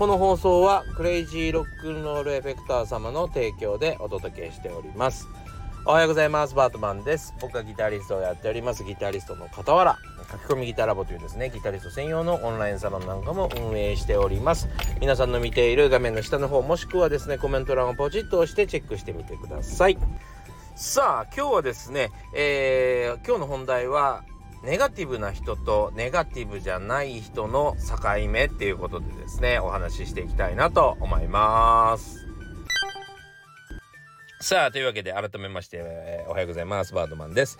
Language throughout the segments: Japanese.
この放送はクレイジーロックンロールエフェクター様の提供でお届けしております。おはようございます。バートマンです。僕はギタリストをやっております。ギタリストの傍ら書き込みギターラボというですねギタリスト専用のオンラインサロンなんかも運営しております。皆さんの見ている画面の下の方もしくはですねコメント欄をポチッと押してチェックしてみてください。さあ今日はですね、えー、今日の本題はネガティブな人とネガティブじゃない人の境目っていうことでですねお話ししていきたいなと思います。さあというわけで改めまして、えー、おはようございます。バードマンです。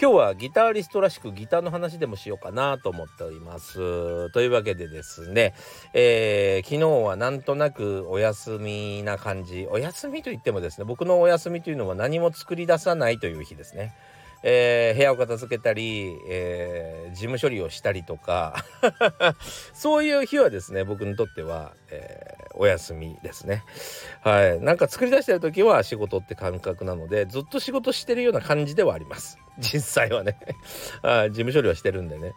今日はギタリストらしくギターの話でもしようかなと思っております。というわけでですね、えー、昨日はなんとなくお休みな感じ。お休みといってもですね僕のお休みというのは何も作り出さないという日ですね。えー、部屋を片付けたり、えー、事務処理をしたりとか そういう日はですね僕にとっては、えー、お休みですね。はい。なんか作り出してる時は仕事って感覚なのでずっと仕事してるような感じではあります。実際はね。事務処理はしてるんでね。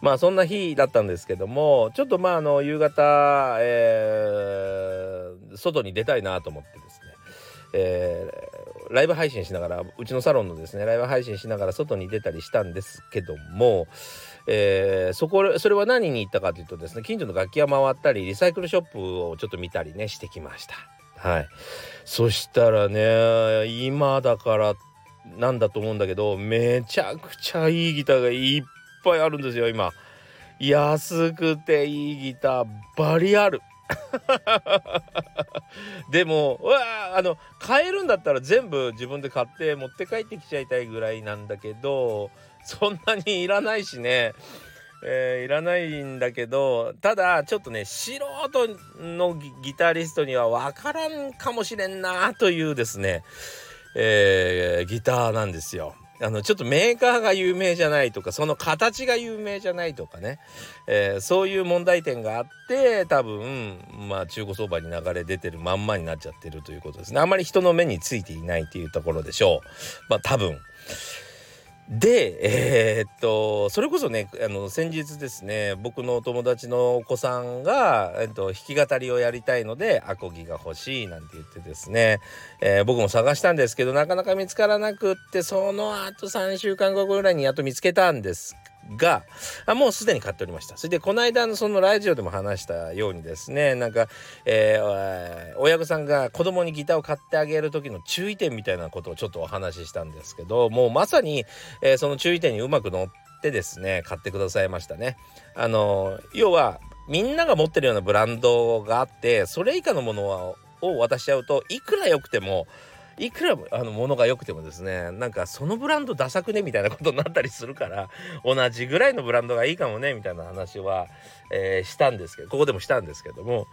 まあそんな日だったんですけどもちょっとまああの夕方、えー、外に出たいなと思ってですね。えー、ライブ配信しながらうちのサロンのですねライブ配信しながら外に出たりしたんですけども、えー、そこそれは何に行ったかというとですね近所の楽器屋回ったりリサイクルショップをちょっと見たりねしてきました。はい。そしたらね今だからなんだと思うんだけどめちゃくちゃいいギターがいっぱいあるんですよ今。安くていいギターバリある。でもうわあの買えるんだったら全部自分で買って持って帰ってきちゃいたいぐらいなんだけどそんなにいらないしね、えー、いらないんだけどただちょっとね素人のギタリストには分からんかもしれんなというですね、えー、ギターなんですよ。あのちょっとメーカーが有名じゃないとかその形が有名じゃないとかね、えー、そういう問題点があって多分まあ中古相場に流れ出てるまんまになっちゃってるということですね。あまり人の目についていないというところでしょう。まあ多分。で、えー、っと、それこそね、あの、先日ですね、僕のお友達のお子さんが、えっと、弾き語りをやりたいので、アコギが欲しいなんて言ってですね、えー、僕も探したんですけど、なかなか見つからなくって、その後3週間後ぐらいにやっと見つけたんですがあもうすでに買っておりましたそれでこの間のそのラジオでも話したようにですねなんか、えー、親御さんが子供にギターを買ってあげる時の注意点みたいなことをちょっとお話ししたんですけどもうまさに、えー、その注意点にうまく乗ってですね買ってくださいましたね。あの要はみんなが持ってるようなブランドがあってそれ以下のものを渡しちゃうといくら良くてもいくらあの物が良くてもですねなんかそのブランドダサくねみたいなことになったりするから同じぐらいのブランドがいいかもねみたいな話は、えー、したんですけどここでもしたんですけども、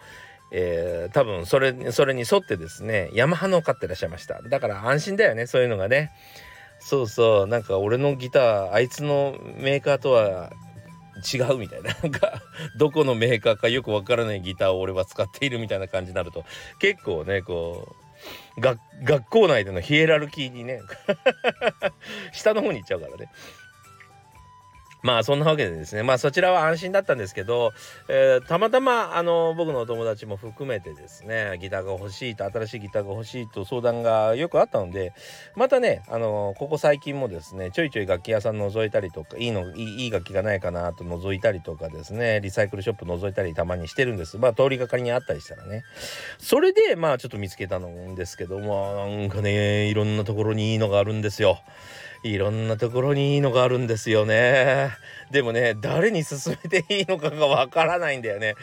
えー、多分それそれに沿ってですねヤマハのを買ってらっしゃいました。だから安心だよねそういうのがね。そうそうなんか俺のギターあいつのメーカーとは違うみたいな。なんかどこのメーカーかよくわからないギターを俺は使っているみたいな感じになると結構ねこう学校内でのヒエラルキーにね 下の方に行っちゃうからね。まあそんなわけでですね。まあそちらは安心だったんですけど、えー、たまたまあの僕のお友達も含めてですねギターが欲しいと新しいギターが欲しいと相談がよくあったのでまたねあのここ最近もですねちょいちょい楽器屋さん覗いたりとかいいのいい楽器がないかなと覗いたりとかですねリサイクルショップ覗いたりたまにしてるんです。まあ通りがかりにあったりしたらね。それでまあちょっと見つけたんですけどもなんかねいろんなところにいいのがあるんですよ。いろんなところにいいのがあるんですよね。でもね、誰に勧めていいのかがわからないんだよね。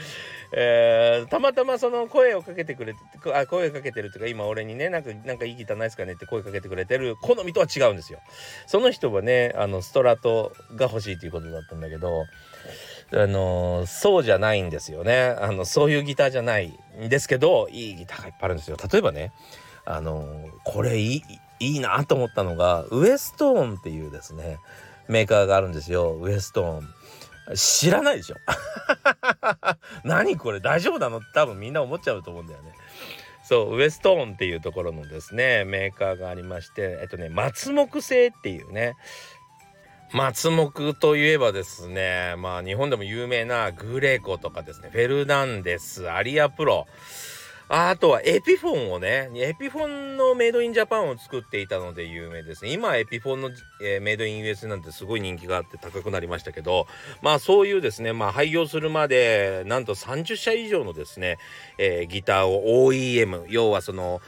えー、たまたまその声をかけてくれて、あ声をかけてるっていうか、今俺にね、なんか、なんかいいギターないですかねって声かけてくれてる好みとは違うんですよ。その人はね、あの、ストラトが欲しいということだったんだけど、あのそうじゃないんですよね。あの、そういうギターじゃないんですけど、いいギターがいっぱいあるんですよ。例えばね、あのこれいい、いいなと思ったのがウエストーンっていうですねメーカーがあるんですよ。ウエストーン。知らないでしょ。何これ？大丈夫なの？多分みんな思っちゃうと思うんだよね。そうウエストーンっていうところのですねメーカーがありましてえっとね松木製っていうね松木といえばですねまあ日本でも有名なグレコとかですねフェルナンデスアリアプロ。あとはエピフォンをね、エピフォンのメイドインジャパンを作っていたので有名ですね。今エピフォンの、えー、メイドイン US なんてすごい人気があって高くなりましたけど、まあそういうですね、まあ廃業するまでなんと30社以上のですね、えー、ギターを OEM、要はその、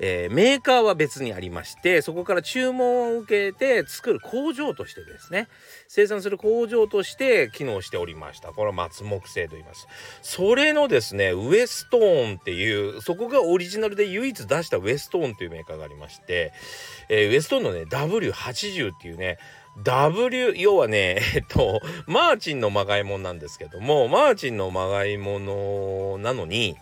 えー、メーカーは別にありましてそこから注文を受けて作る工場としてですね生産する工場として機能しておりました。これは松木製と言います。それのですねウエストーンっていうそこがオリジナルで唯一出したウエストーンというメーカーがありまして、えー、ウエストーンのね W80 っていうね W 要はね えっとマーチンのまがいもんなんですけどもマーチンのまがいものなのに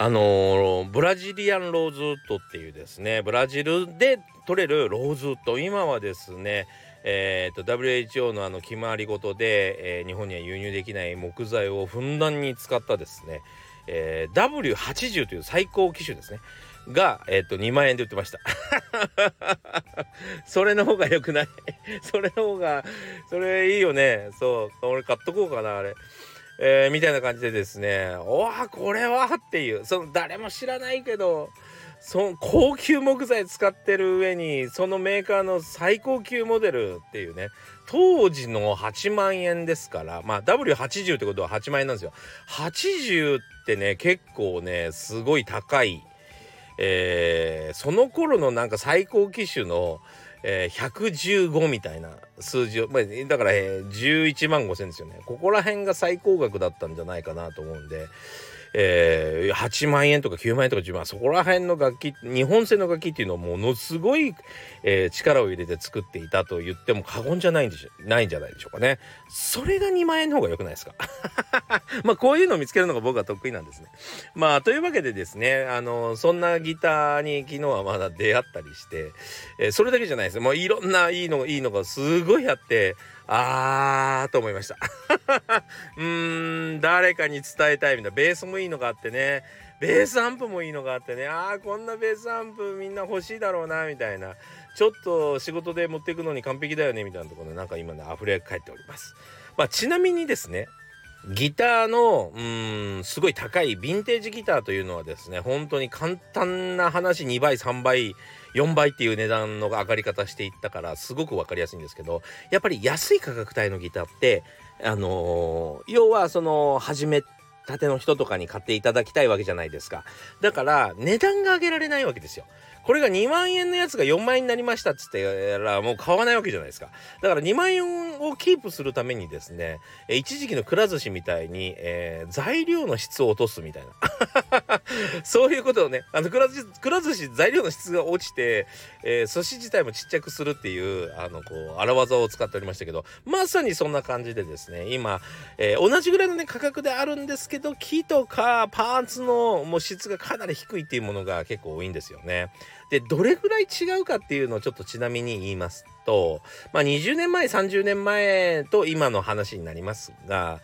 あの、ブラジリアンローズウッドっていうですねブラジルで取れるローズウッド。今はですねえーと、WHO のあの決まり事で、えー、日本には輸入できない木材をふんだんに使ったですね、えー、W80 という最高機種ですねが、えーと、2万円で売ってました。それの方が良くない。それの方がそれいいよね。そう俺買っとこうかなあれ。えー、みたいな感じでですねおわこれはっていうその誰も知らないけどその高級木材使ってる上にそのメーカーの最高級モデルっていうね当時の8万円ですからまあ W80 ってことは8万円なんですよ。80ってね結構ねすごい高いえー、その頃のなんか最高機種のえー、115みたいな数字を、まあ、だから、えー、11万5千ですよね。ここら辺が最高額だったんじゃないかなと思うんで、えー、8万円とか9万円とか10万そこら辺の楽器日本製の楽器っていうのをものすごい、えー、力を入れて作っていたと言っても過言じゃないんでしないんじゃないでしょうかね。それが2万円の方が良くないですか？まあこういうのを見つけるのが僕は得意なんですね。まあというわけでですねあのそんなギターに昨日はまだ出会ったりして、えー、それだけじゃないです。もういろんないいのいいのがすごいあってあーと思いました。うーん誰かに伝えたいみたいな。ベースもいいのがあってね。ベースアンプもいいのがあってね。あーこんなベースアンプみんな欲しいだろうなみたいな。ちょっと仕事で持っていくのに完璧だよねみたいなところでなんか今ね溢れ返っております。まあ、ちなみにですねギターのうんすごい高いヴィンテージギターというのはですね本当に簡単な話2倍3倍4倍っていう値段の上がり方していったからすごく分かりやすいんですけどやっぱり安い価格帯のギターってあのー、要はその始めたての人とかに買っていただきたいわけじゃないですか。だから値段が上げられないわけですよ。これが2万円のやつが4万円になりましたっつってらもう買わないわけじゃないですかだから2万円をキープするためにですね一時期のくら寿司みたいに、えー、材料の質を落とすみたいな そういうことをねあのくら寿司くら寿司材料の質が落ちて、えー、寿司自体もちっちゃくするっていうあのこう荒技を使っておりましたけどまさにそんな感じでですね今、えー、同じぐらいのね価格であるんですけど木とかパーツのもう質がかなり低いっていうものが結構多いんですよね。でどれぐらい違うかっていうのをちょっとちなみに言いますと、まあ、20年前30年前と今の話になりますが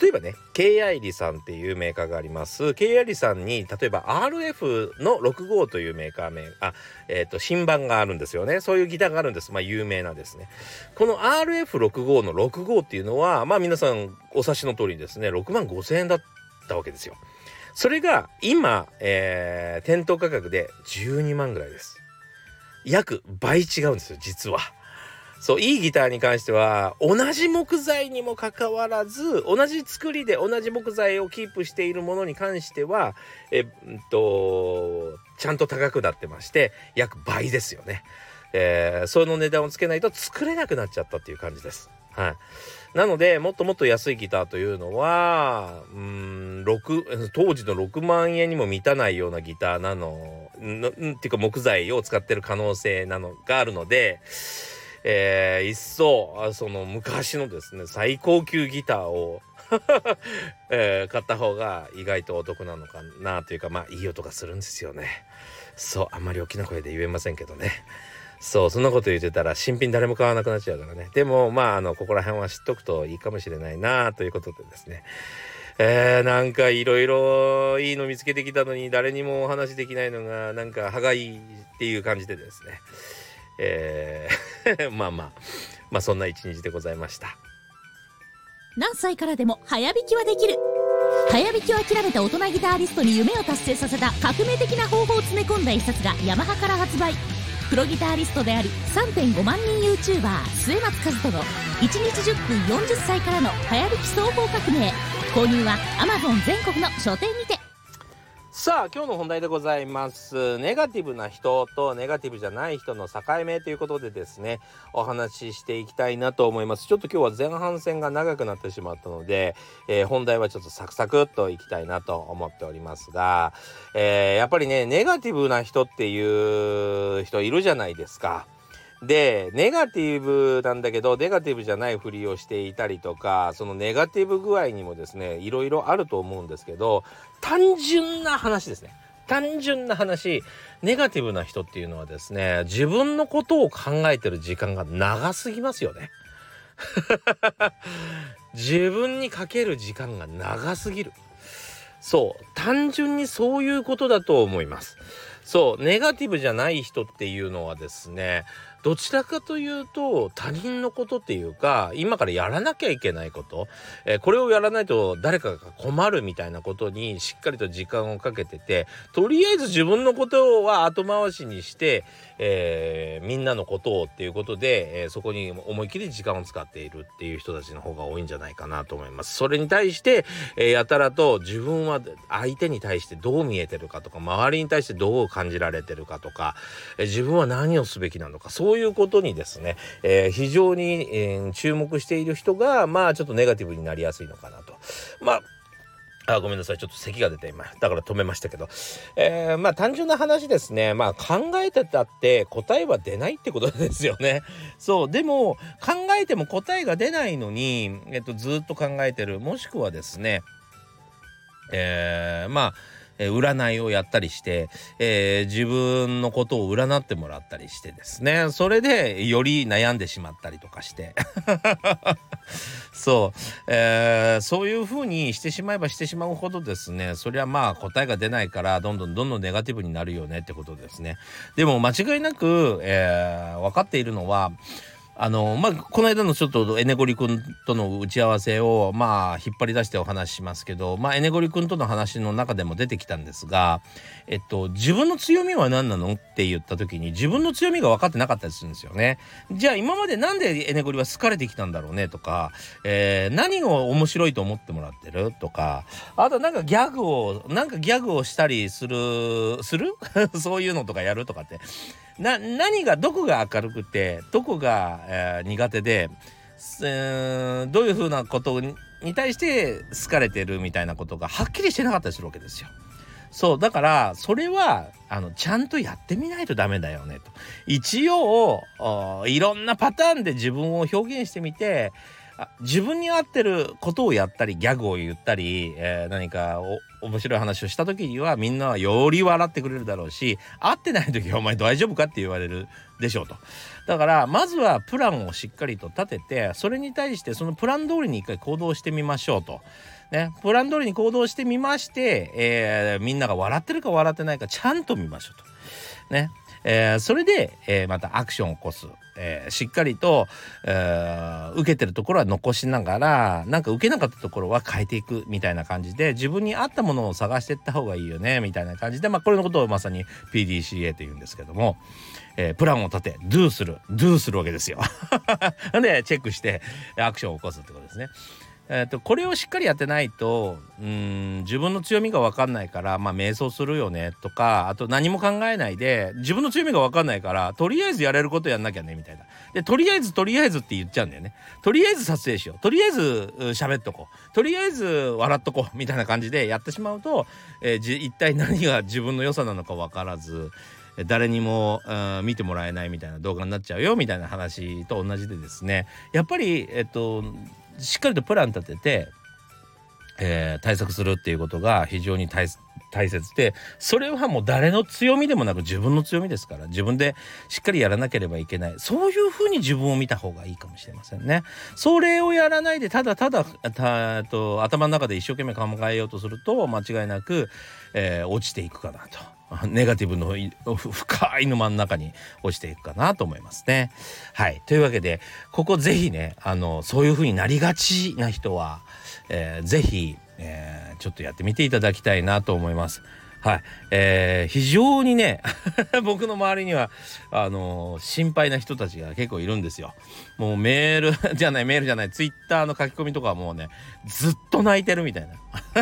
例えばね K アイリさんっていうメーカーがあります。K アイリさんに例えば RF の65というメーカー名あえっ、ー、と新版があるんですよね。そういうギターがあるんです。まあ有名なですね。この RF65 の65っていうのはまあ皆さんお察しの通りですね6万5千円だったわけですよ。それが今、えー、店頭価格で12万ぐらいです。約倍違うんですよ、実は。そう、いいギターに関しては、同じ木材にもかかわらず、同じ作りで同じ木材をキープしているものに関しては、えっと、ちゃんと高くなってまして、約倍ですよね。えー、その値段をつけないと作れなくなっちゃったっていう感じです。はい。なのでもっともっと安いギターというのはうん6当時の6万円にも満たないようなギターなののっていうか木材を使ってる可能性なのがあるので、えー、一層その昔のですね最高級ギターを えー、買った方が意外とお得なのかなというかまあいい音がするんですよね。そうあんまり大きな声で言えませんけどね。そうそんなこと言ってたら新品誰も買わなくなっちゃうからね。でもまああのここら辺は知っとくといいかもしれないなということでですね。えー、なんかいろいろいいの見つけてきたのに誰にもお話できないのがなんか歯がいいっていう感じでですね。えー まあまあ。まあそんな一日でございました。何歳からでも早弾きはできる。早弾きを諦めた大人ギタリストに夢を達成させた革命的な方法を詰め込んだ一冊がヤマハから発売。プロギタリストであり3.5万人 YouTuber 末松和人の1日10分40歳からの流行り基礎法革命購入は Amazon 全国の書店にて。さあ今日の本題でございますネガティブな人とネガティブじゃない人の境目ということでですねお話ししていきたいなと思いますちょっと今日は前半戦が長くなってしまったので、えー、本題はちょっとサクサクっといきたいなと思っておりますが、えー、やっぱりねネガティブな人っていう人いるじゃないですか。でネガティブなんだけどネガティブじゃないふりをしていたりとかそのネガティブ具合にもですねいろいろあると思うんですけど単純な話ですね。単純な話ネガティブな人っていうのはですね自分のことを考えてる時間が長すぎますよね。自分にかける時間が長すぎる。そう。単純にそういうことだと思います。そう。ネガティブじゃない人っていうのはですねどちらかというと他人のことっていうか今からやらなきゃいけないこと、えー、これをやらないと誰かが困るみたいなことにしっかりと時間をかけててとりあえず自分のことは後回しにして、えー、みんなのことをっていうことで、えー、そこに思い切り時間を使っているっていう人たちの方が多いんじゃないかなと思います。それに対して、えー、やたらと自分は相手に対してどう見えてるかとか周りに対してどう感じられてるかとか、え自分は何をすべきなのかそうそういうことにですね、えー、非常に、えー、注目している人がまあちょっとネガティブになりやすいのかなと。まああごめんなさい。ちょっと咳が出て今だから止めましたけど、えー、まあ単純な話ですね。まあ考えてたって答えは出ないってことですよね。そう。でも考えても答えが出ないのに、えっと、ずっと考えてる。もしくはですねえー、まあ占いをやったりして、えー、自分のことを占ってもらったりしてですね。それでより悩んでしまったりとかして。そう、えー、そういうふうにしてしまえばしてしまうほどですね。そりゃまあ答えが出ないからどんどんどんどんネガティブになるよねってことですね。でも間違いなく、えー、分かっているのはあのまあこの間のちょっとエネゴリ君との打ち合わせをまあ引っ張り出してお話ししますけどまあエネゴリ君との話の中でも出てきたんですがえっと自分の強みは何なのって言った時に自分の強みが分かってなかったりするんですよね。じゃあ今までなんでエネゴリは好かれてきたんだろうねとか、えー、何が面白いと思ってもらってる？とかあとなんかギャグをなんかギャグをしたりするする？そういうのとかやる？とかってな何がどこが明るくてどこが、えー、苦手で、えー、どういうふうなことに対して好かれてるみたいなことがはっきりしてなかったりするわけですよ。そうだからそれはあのちゃんとやってみないとダメだよねと一応いろんなパターンで自分を表現してみて 自分に合ってることをやったりギャグを言ったり、えー、何か面白い話をした時にはみんなはより笑ってくれるだろうし合ってない時はお前大丈夫かって言われるでしょうとだからまずはプランをしっかりと立ててそれに対してそのプラン通りに一回行動してみましょうと。ね、プラン通りに行動してみまして、えー、みんなが笑ってるか笑ってないかちゃんと見ましょうと。ね、えー、それで、えー、またアクションを起こす、えー、しっかりと、え受けてるところは残しながらなんか受けなかったところは変えていくみたいな感じで自分に合ったものを探していった方がいいよねみたいな感じで、まあ、これのことをまさに PDCA というんですけども、えプランを立て Do する Do するわけですよ。でチェックしてアクションを起こすってことですね。えーと、これをしっかりやってないとうん自分の強みが分かんないからまあ瞑想するよねとかあと何も考えないで自分の強みが分かんないからとりあえずやれることやんなきゃねみたいな。でとりあえずとりあえずって言っちゃうんだよね。とりあえず撮影しよう。とりあえず喋っとこう。とりあえず笑っとこう みたいな感じでやってしまうと、えー、一体何が自分の良さなのか分からず誰にも、見てもらえないみたいな動画になっちゃうよみたいな話と同じでですね。やっぱりえっとしっかりとプラン立てて、えー、対策するっていうことが非常に大切でそれはもう誰の強みでもなく自分の強みですから自分でしっかりやらなければいけないそういうふうに自分を見た方がいいかもしれませんね。それをやらないでただただたと頭の中で一生懸命考えようとすると間違いなく、えー、落ちていくかなと。ネガティブの深い沼の中に落ちていくかなと思いますね。はいというわけでここぜひねあのそういう風になりがちな人は、えー、ぜひ、えー、ちょっとやってみていただきたいなと思います。はい、えー、非常にね 僕の周りにはあのー、心配な人たちが結構いるんですよ。もうメール じゃないメールじゃないツイッターの書き込みとかはもうねずっと泣いてるみたいな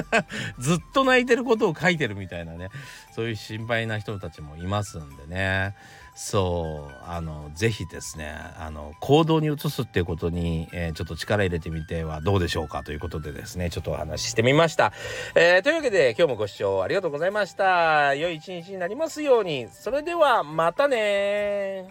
ずっと泣いてることを書いてるみたいなねそういう心配な人たちもいますんでね。そうあのぜひですねあの行動に移すっていうことに、えー、ちょっと力入れてみてはどうでしょうかということでですねちょっとお話ししてみました、えー、というわけで今日もご視聴ありがとうございました。良い一日になりますように。それではまたね